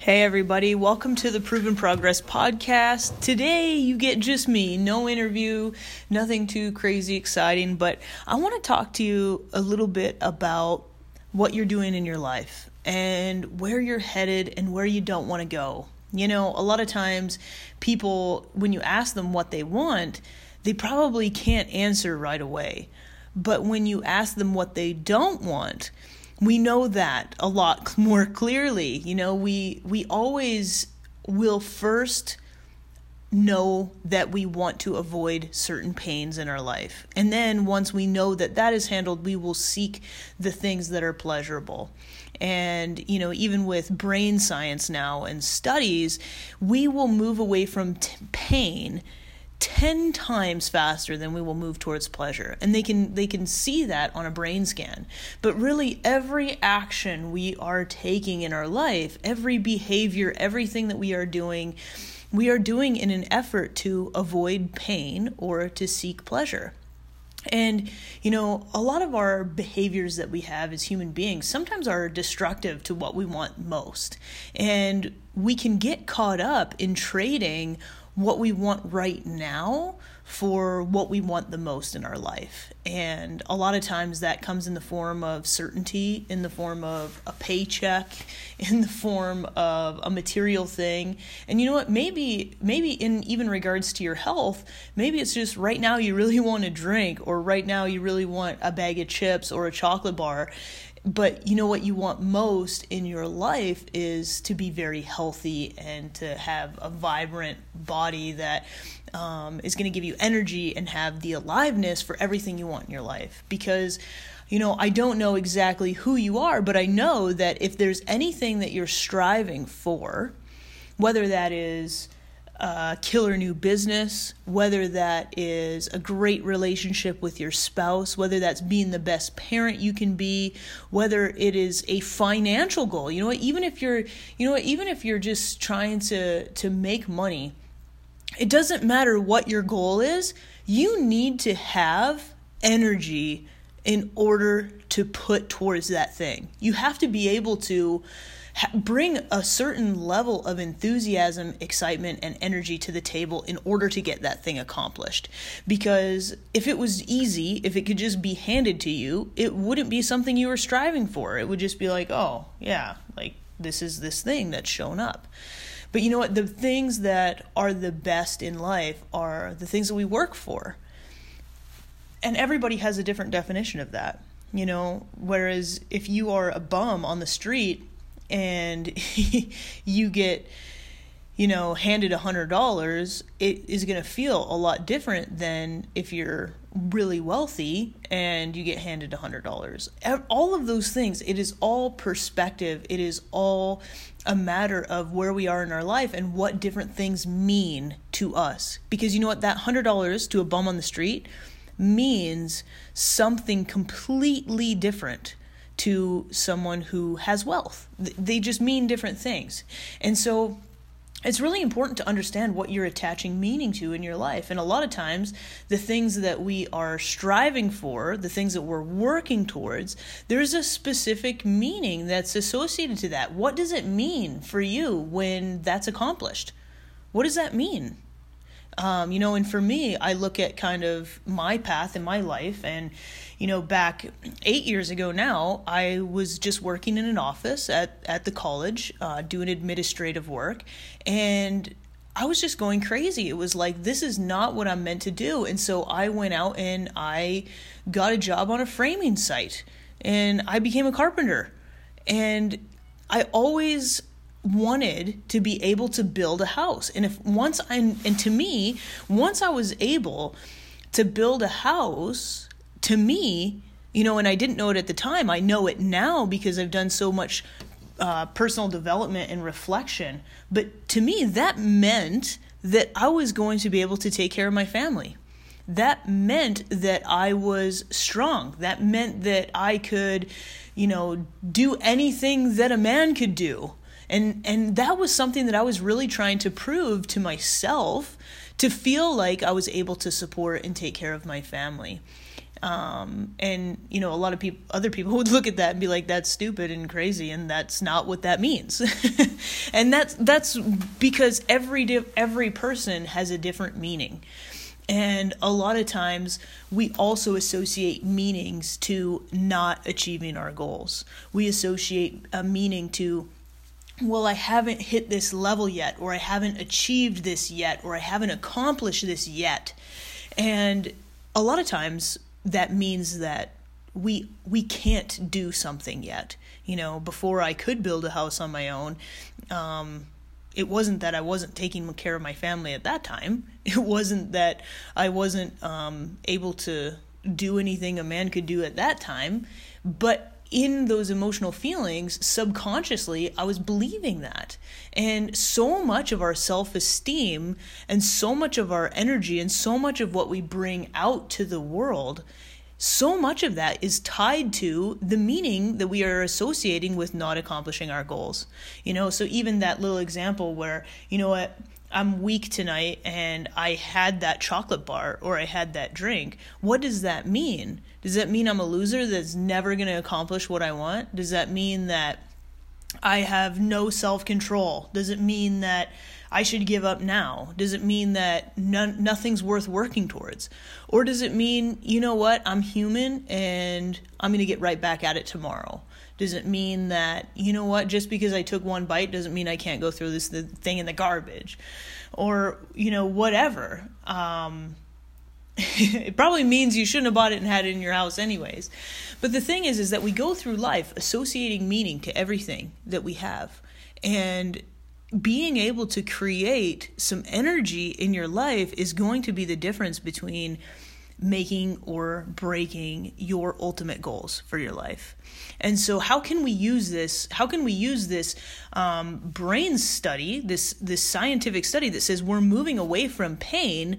Hey, everybody, welcome to the Proven Progress podcast. Today, you get just me, no interview, nothing too crazy exciting, but I want to talk to you a little bit about what you're doing in your life and where you're headed and where you don't want to go. You know, a lot of times, people, when you ask them what they want, they probably can't answer right away. But when you ask them what they don't want, we know that a lot more clearly. You know, we we always will first know that we want to avoid certain pains in our life. And then once we know that that is handled, we will seek the things that are pleasurable. And, you know, even with brain science now and studies, we will move away from t- pain 10 times faster than we will move towards pleasure. And they can they can see that on a brain scan. But really every action we are taking in our life every behavior everything that we are doing we are doing in an effort to avoid pain or to seek pleasure. And, you know, a lot of our behaviors that we have as human beings sometimes are destructive to what we want most. And we can get caught up in trading what we want right now for what we want the most in our life. And a lot of times that comes in the form of certainty, in the form of a paycheck, in the form of a material thing. And you know what? Maybe maybe in even regards to your health, maybe it's just right now you really want a drink or right now you really want a bag of chips or a chocolate bar but you know what you want most in your life is to be very healthy and to have a vibrant body that um, is going to give you energy and have the aliveness for everything you want in your life. Because you know i don't know exactly who you are but i know that if there's anything that you're striving for whether that is a killer new business, whether that is a great relationship with your spouse, whether that's being the best parent you can be, whether it is a financial goal. You know even if you're you know even if you're just trying to to make money, it doesn't matter what your goal is, you need to have energy in order to put towards that thing. You have to be able to bring a certain level of enthusiasm, excitement, and energy to the table in order to get that thing accomplished. Because if it was easy, if it could just be handed to you, it wouldn't be something you were striving for. It would just be like, oh, yeah, like this is this thing that's shown up. But you know what? The things that are the best in life are the things that we work for. And everybody has a different definition of that. You know, whereas if you are a bum on the street, and you get you know handed a hundred dollars it is going to feel a lot different than if you're really wealthy and you get handed a hundred dollars. All of those things it is all perspective. It is all a matter of where we are in our life and what different things mean to us. Because you know what? That hundred dollars to a bum on the street means something completely different to someone who has wealth. They just mean different things. And so it's really important to understand what you're attaching meaning to in your life. And a lot of times, the things that we are striving for, the things that we're working towards, there's a specific meaning that's associated to that. What does it mean for you when that's accomplished? What does that mean? Um, you know, and for me, I look at kind of my path in my life, and you know, back eight years ago now, I was just working in an office at at the college, uh, doing administrative work, and I was just going crazy. It was like this is not what I'm meant to do, and so I went out and I got a job on a framing site, and I became a carpenter, and I always wanted to be able to build a house. And if once I and to me, once I was able to build a house, to me, you know, and I didn't know it at the time. I know it now because I've done so much uh, personal development and reflection. But to me, that meant that I was going to be able to take care of my family. That meant that I was strong. That meant that I could, you know, do anything that a man could do and and that was something that I was really trying to prove to myself to feel like I was able to support and take care of my family. Um, and you know, a lot of people, other people would look at that and be like, "That's stupid and crazy," and that's not what that means. and that's that's because every di- every person has a different meaning. And a lot of times we also associate meanings to not achieving our goals. We associate a meaning to, well, I haven't hit this level yet, or I haven't achieved this yet, or I haven't accomplished this yet. And a lot of times that means that we we can't do something yet. You know, before I could build a house on my own, um, it wasn't that I wasn't taking care of my family at that time. It wasn't that I wasn't um, able to do anything a man could do at that time. But in those emotional feelings, subconsciously, I was believing that. And so much of our self esteem and so much of our energy and so much of what we bring out to the world, so much of that is tied to the meaning that we are associating with not accomplishing our goals. You know, so even that little example where, you know what, I'm weak tonight and I had that chocolate bar or I had that drink. What does that mean? Does that mean I'm a loser that's never going to accomplish what I want? Does that mean that I have no self control? Does it mean that I should give up now? Does it mean that none, nothing's worth working towards? Or does it mean, you know what, I'm human and I'm going to get right back at it tomorrow? Does it mean that, you know what, just because I took one bite doesn't mean I can't go throw this thing in the garbage? Or, you know, whatever. Um, it probably means you shouldn't have bought it and had it in your house anyways. But the thing is is that we go through life associating meaning to everything that we have. And being able to create some energy in your life is going to be the difference between making or breaking your ultimate goals for your life. And so, how can we use this? How can we use this um, brain study, this this scientific study that says we're moving away from pain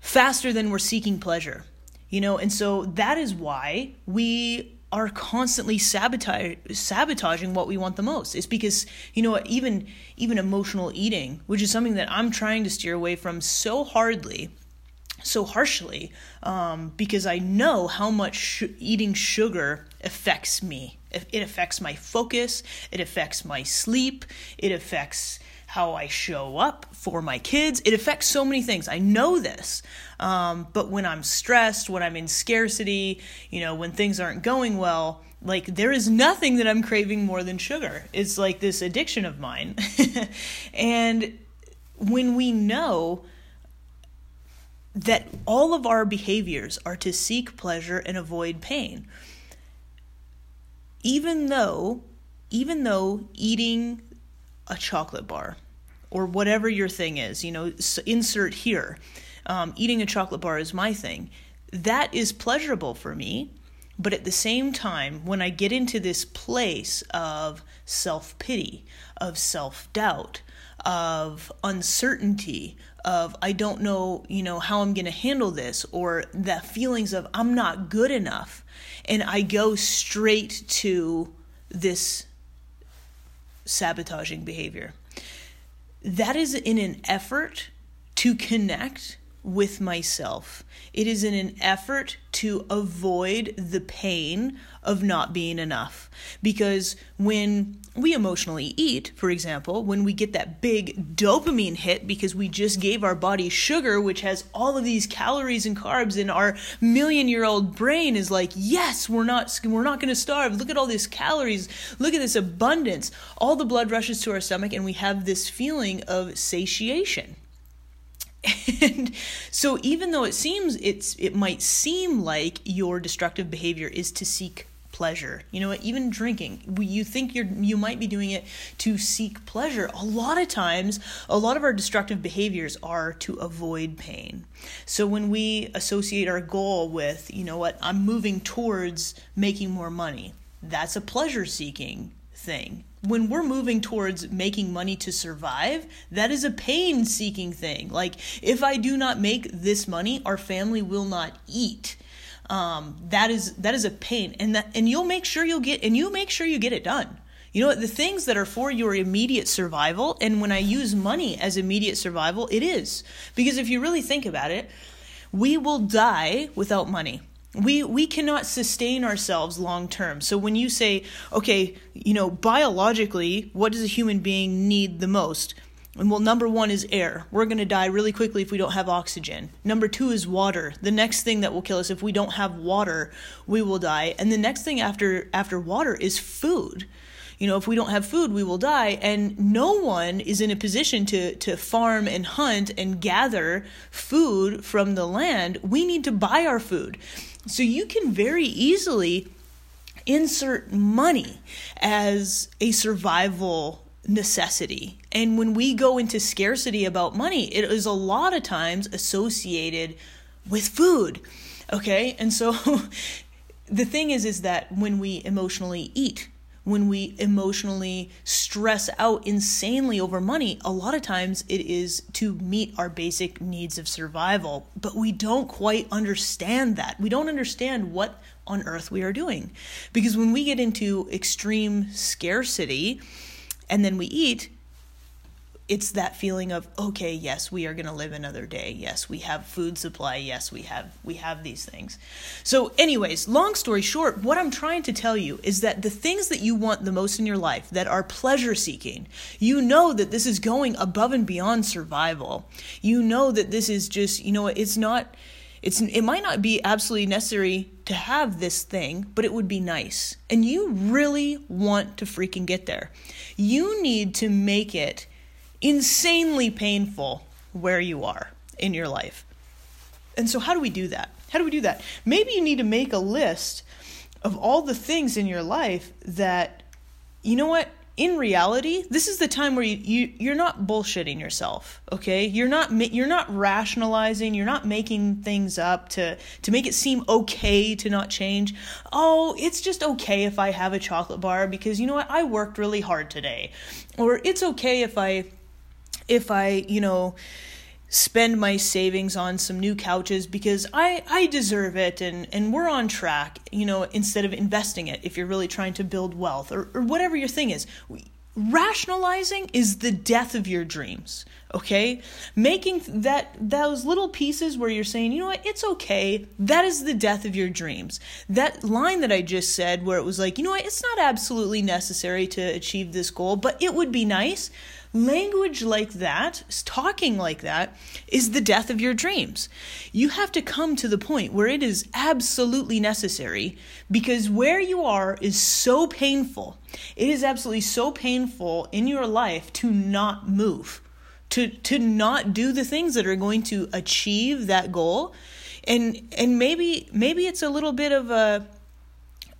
faster than we're seeking pleasure? You know, and so that is why we are constantly sabotage, sabotaging what we want the most. It's because you know even even emotional eating, which is something that I'm trying to steer away from so hardly, so harshly, um, because I know how much sh- eating sugar affects me. It affects my focus. It affects my sleep. It affects how I show up for my kids. It affects so many things. I know this. Um, but when I'm stressed, when I'm in scarcity, you know, when things aren't going well, like there is nothing that I'm craving more than sugar. It's like this addiction of mine. and when we know that all of our behaviors are to seek pleasure and avoid pain, even though even though eating a chocolate bar or whatever your thing is, you know, insert here. Um, eating a chocolate bar is my thing. That is pleasurable for me. But at the same time, when I get into this place of self pity, of self doubt, of uncertainty, of I don't know, you know, how I'm going to handle this, or the feelings of I'm not good enough, and I go straight to this sabotaging behavior. That is in an effort to connect with myself. It is in an effort to avoid the pain of not being enough. Because when we emotionally eat, for example, when we get that big dopamine hit because we just gave our body sugar, which has all of these calories and carbs, and our million year old brain is like, yes, we're not, we're not going to starve. Look at all these calories. Look at this abundance. All the blood rushes to our stomach, and we have this feeling of satiation. And so even though it seems it's it might seem like your destructive behavior is to seek pleasure. You know, even drinking, you think you're you might be doing it to seek pleasure. A lot of times, a lot of our destructive behaviors are to avoid pain. So when we associate our goal with, you know what, I'm moving towards making more money, that's a pleasure seeking thing when we're moving towards making money to survive, that is a pain seeking thing. Like, if I do not make this money, our family will not eat. Um, that is that is a pain, and that and you'll make sure you'll get and you make sure you get it done. You know? The things that are for your immediate survival, and when I use money as immediate survival, it is because if you really think about it, we will die without money we we cannot sustain ourselves long term. So when you say okay you know biologically what does a human being need the most? And well number 1 is air. We're going to die really quickly if we don't have oxygen. Number 2 is water. The next thing that will kill us if we don't have water we will die. And the next thing after after water is food. You know if we don't have food we will die. And no one is in a position to to farm and hunt and gather food from the land. We need to buy our food so you can very easily insert money as a survival necessity. And when we go into scarcity about money, it is a lot of times associated with food. Okay? And so the thing is is that when we emotionally eat when we emotionally stress out insanely over money, a lot of times it is to meet our basic needs of survival. But we don't quite understand that. We don't understand what on earth we are doing. Because when we get into extreme scarcity and then we eat, it's that feeling of okay yes we are going to live another day yes we have food supply yes we have we have these things so anyways long story short what i'm trying to tell you is that the things that you want the most in your life that are pleasure seeking you know that this is going above and beyond survival you know that this is just you know it's not it's it might not be absolutely necessary to have this thing, but it would be nice. And you really want to freaking get there. You need to make it insanely painful where you are in your life. And so, how do we do that? How do we do that? Maybe you need to make a list of all the things in your life that, you know what, in reality, this is the time where you, you you're not bullshitting yourself, okay? You're not you're not rationalizing, you're not making things up to to make it seem okay to not change. Oh, it's just okay if I have a chocolate bar because you know what? I worked really hard today. Or it's okay if I if I, you know, spend my savings on some new couches because I, I deserve it and, and we're on track, you know, instead of investing it if you're really trying to build wealth or, or whatever your thing is. Rationalizing is the death of your dreams, okay? Making that those little pieces where you're saying, you know what, it's okay, that is the death of your dreams. That line that I just said where it was like, you know what, it's not absolutely necessary to achieve this goal, but it would be nice Language like that, talking like that, is the death of your dreams. You have to come to the point where it is absolutely necessary because where you are is so painful. It is absolutely so painful in your life to not move, to, to not do the things that are going to achieve that goal. And, and maybe, maybe it's a little bit of a,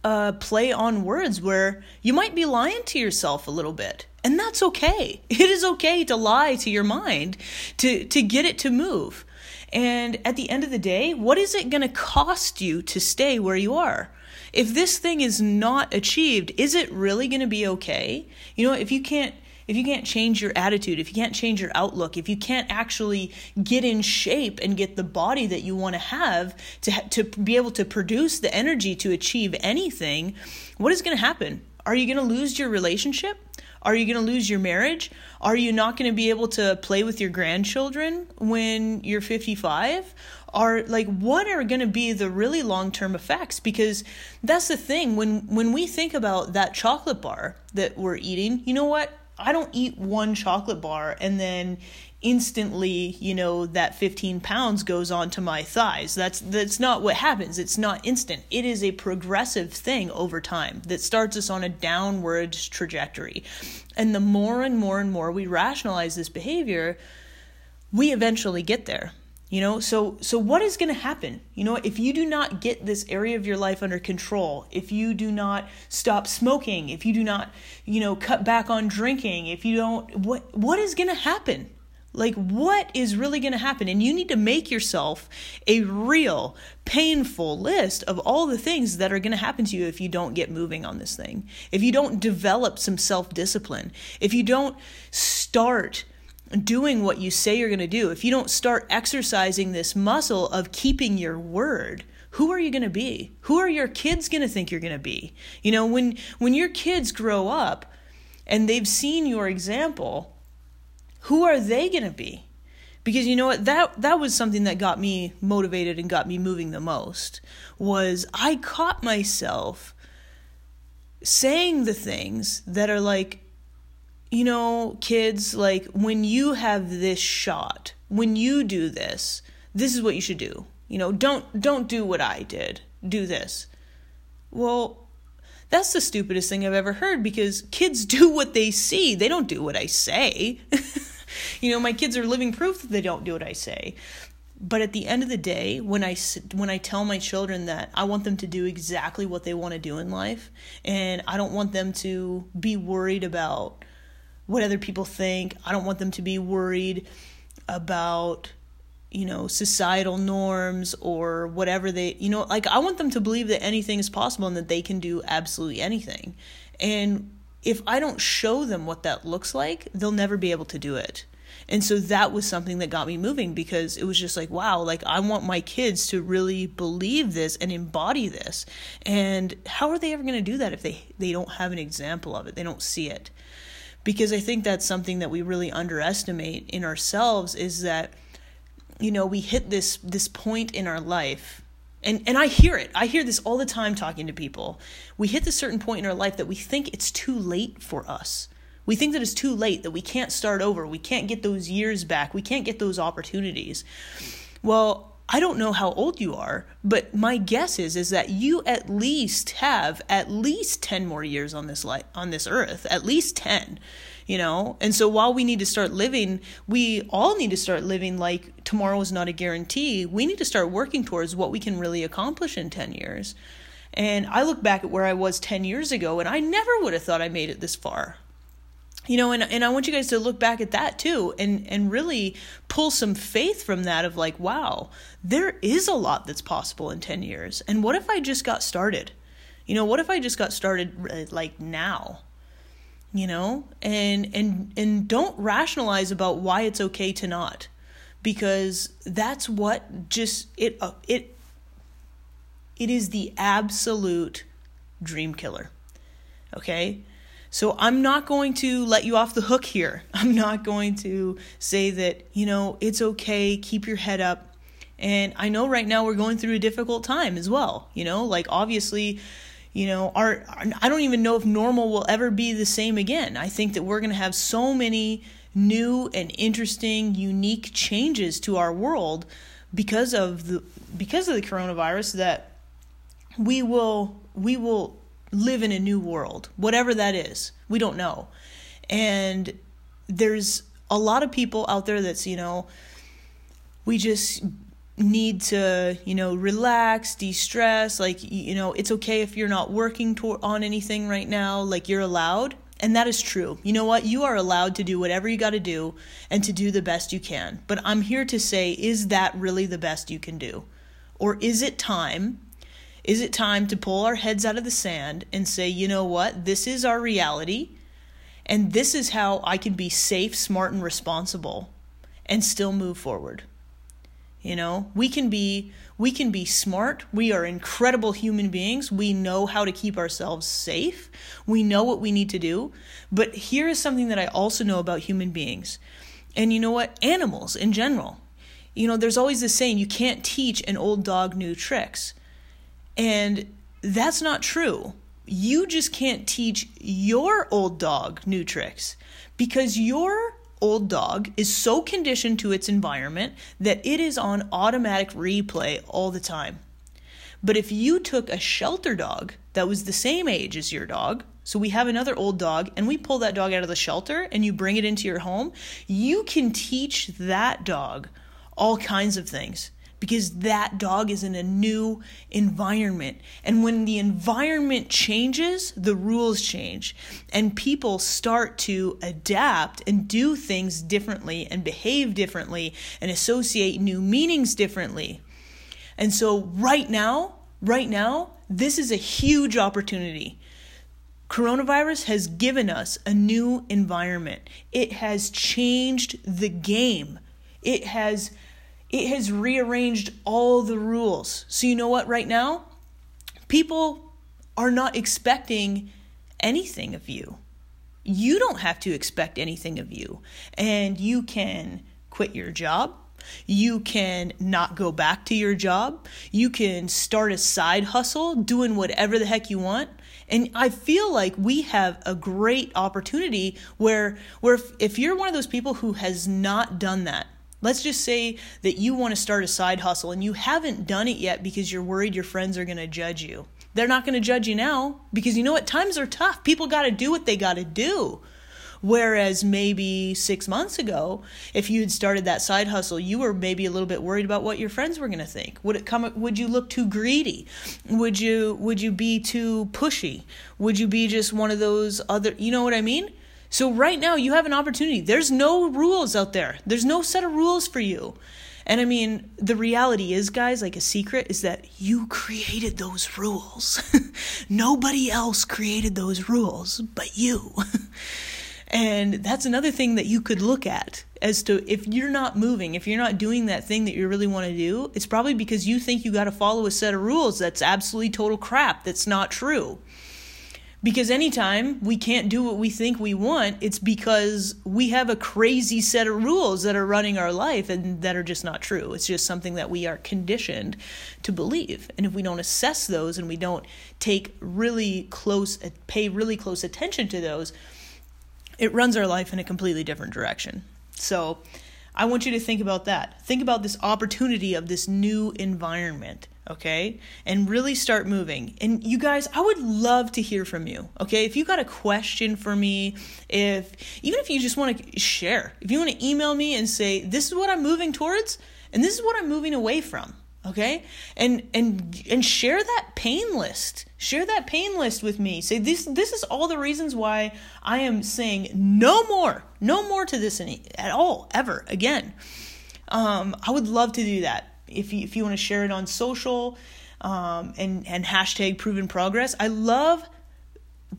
a play on words where you might be lying to yourself a little bit and that's okay. It is okay to lie to your mind to, to get it to move. And at the end of the day, what is it going to cost you to stay where you are? If this thing is not achieved, is it really going to be okay? You know, if you can't if you can't change your attitude, if you can't change your outlook, if you can't actually get in shape and get the body that you want to have to to be able to produce the energy to achieve anything, what is going to happen? Are you going to lose your relationship? Are you going to lose your marriage? Are you not going to be able to play with your grandchildren when you're 55? Are like what are going to be the really long-term effects because that's the thing when when we think about that chocolate bar that we're eating, you know what? I don't eat one chocolate bar and then instantly, you know, that 15 pounds goes onto my thighs. That's that's not what happens. It's not instant. It is a progressive thing over time that starts us on a downward trajectory. And the more and more and more we rationalize this behavior, we eventually get there. You know, so so what is going to happen? You know, if you do not get this area of your life under control, if you do not stop smoking, if you do not, you know, cut back on drinking, if you don't what what is going to happen? Like, what is really going to happen? And you need to make yourself a real, painful list of all the things that are going to happen to you if you don't get moving on this thing. If you don't develop some self discipline. If you don't start doing what you say you're going to do. If you don't start exercising this muscle of keeping your word. Who are you going to be? Who are your kids going to think you're going to be? You know, when when your kids grow up and they've seen your example, who are they going to be? because you know what that that was something that got me motivated and got me moving the most was I caught myself saying the things that are like you know kids like when you have this shot when you do this this is what you should do. You know don't don't do what I did. Do this. Well that's the stupidest thing I've ever heard because kids do what they see. They don't do what I say. You know, my kids are living proof that they don't do what I say. But at the end of the day, when I when I tell my children that I want them to do exactly what they want to do in life, and I don't want them to be worried about what other people think. I don't want them to be worried about you know societal norms or whatever they you know like i want them to believe that anything is possible and that they can do absolutely anything and if i don't show them what that looks like they'll never be able to do it and so that was something that got me moving because it was just like, wow, like I want my kids to really believe this and embody this. And how are they ever going to do that if they they don't have an example of it? They don't see it. Because I think that's something that we really underestimate in ourselves is that you know, we hit this this point in our life and and I hear it. I hear this all the time talking to people. We hit this certain point in our life that we think it's too late for us. We think that it's too late, that we can't start over, we can't get those years back, we can't get those opportunities. Well, I don't know how old you are, but my guess is is that you at least have at least 10 more years on this life on this earth, at least 10 you know? And so while we need to start living we all need to start living like tomorrow is not a guarantee. We need to start working towards what we can really accomplish in 10 years. And i look back at where i was 10 years ago and i never would have thought i made it this far you know and, and i want you guys to look back at that too and and really pull some faith from that of like wow there is a lot that's possible in 10 years. And what if i just got started? You know what if i just got started uh, like now? You know? And and and don't rationalize about why it's okay to not. Because that's what just it uh, it it is the absolute dream killer. Okay so I'm not going to let you off the hook here. I'm not going to say that, you know, it's okay, keep your head up. And I know right now we're going through a difficult time as well, you know, like obviously, you know, our, I don't even know if normal will ever be the same again. I think that we're going to have so many new and interesting, unique changes to our world because of the because of the coronavirus that we will we will live in a new world, whatever that is. We don't know. And there's a lot of people out there that's, you know, we just need to, you know, relax, de-stress, like you know, it's okay if you're not working to- on anything right now, like you're allowed. And that is true. You know what? You are allowed to do whatever you got to do and to do the best you can. But I'm here to say, is that really the best you can do? Or is it time is it time to pull our heads out of the sand and say, you know what, this is our reality, and this is how I can be safe, smart, and responsible and still move forward? You know, we can be we can be smart. We are incredible human beings. We know how to keep ourselves safe. We know what we need to do. But here is something that I also know about human beings. And you know what? Animals in general. You know, there's always this saying you can't teach an old dog new tricks. And that's not true. You just can't teach your old dog new tricks because your old dog is so conditioned to its environment that it is on automatic replay all the time. But if you took a shelter dog that was the same age as your dog, so we have another old dog and we pull that dog out of the shelter and you bring it into your home, you can teach that dog all kinds of things because that dog is in a new environment. And when the environment changes, the rules change. And people start to adapt and do things differently and behave differently and associate new meanings differently. And so, right now, right now, this is a huge opportunity. Coronavirus has given us a new environment. It has changed the game. It has it has rearranged all the rules. So, you know what, right now? People are not expecting anything of you. You don't have to expect anything of you. And you can quit your job. You can not go back to your job. You can start a side hustle doing whatever the heck you want. And I feel like we have a great opportunity where where if, if you're one of those people who has not done that, Let's just say that you want to start a side hustle and you haven't done it yet because you're worried your friends are going to judge you. They're not going to judge you now because you know what? Times are tough. People got to do what they got to do. Whereas maybe six months ago, if you had started that side hustle, you were maybe a little bit worried about what your friends were going to think. Would it come? Would you look too greedy? Would you Would you be too pushy? Would you be just one of those other? You know what I mean? So right now you have an opportunity. There's no rules out there. There's no set of rules for you. And I mean, the reality is, guys, like a secret is that you created those rules. Nobody else created those rules but you. and that's another thing that you could look at as to if you're not moving, if you're not doing that thing that you really want to do, it's probably because you think you got to follow a set of rules that's absolutely total crap, that's not true. Because anytime we can't do what we think we want, it's because we have a crazy set of rules that are running our life and that are just not true. It's just something that we are conditioned to believe. And if we don't assess those and we don't take really close, pay really close attention to those, it runs our life in a completely different direction. So I want you to think about that. Think about this opportunity of this new environment okay? And really start moving. And you guys, I would love to hear from you, okay? If you got a question for me, if even if you just want to share, if you want to email me and say, this is what I'm moving towards, and this is what I'm moving away from, okay? And and and share that pain list. Share that pain list with me. Say this this is all the reasons why I am saying no more, no more to this any, at all, ever again. Um, I would love to do that if you, if you want to share it on social um, and, and hashtag proven progress. I love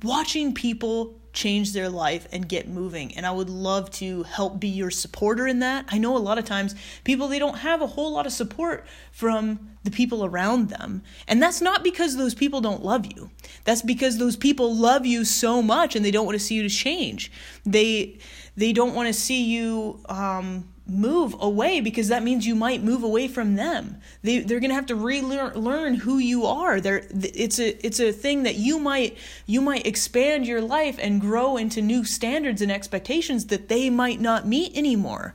watching people change their life and get moving and i would love to help be your supporter in that i know a lot of times people they don't have a whole lot of support from the people around them and that's not because those people don't love you that's because those people love you so much and they don't want to see you to change they they don't want to see you um, move away because that means you might move away from them. They they're going to have to relearn who you are. There it's a it's a thing that you might you might expand your life and grow into new standards and expectations that they might not meet anymore.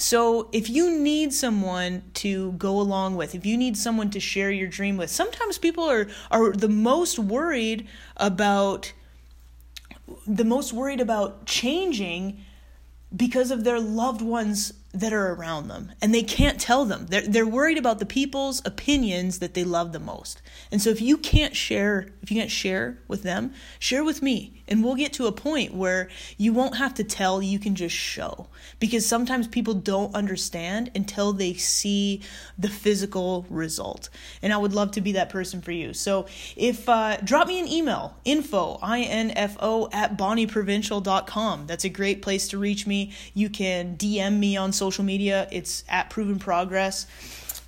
So, if you need someone to go along with, if you need someone to share your dream with, sometimes people are are the most worried about the most worried about changing because of their loved ones that are around them and they can't tell them. They're, they're worried about the people's opinions that they love the most. And so if you can't share if you can't share with them share with me and we'll get to a point where you won't have to tell you can just show. Because sometimes people don't understand until they see the physical result. And i would love to be that person for you. So if uh, drop me an email info info at bonnieprovincial.com that's a great place to reach me. You can dm me on social media. It's at Proven Progress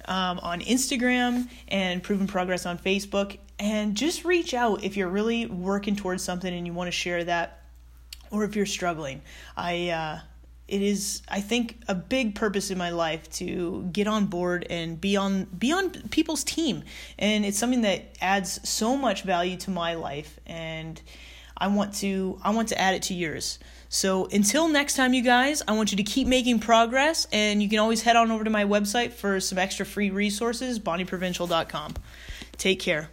um, on Instagram and Proven Progress on Facebook. And just reach out if you're really working towards something and you want to share that, or if you're struggling. I uh, it is I think a big purpose in my life to get on board and be on be on people's team, and it's something that adds so much value to my life and I want to I want to add it to yours. So until next time you guys, I want you to keep making progress and you can always head on over to my website for some extra free resources, bonnieprovincial.com. Take care.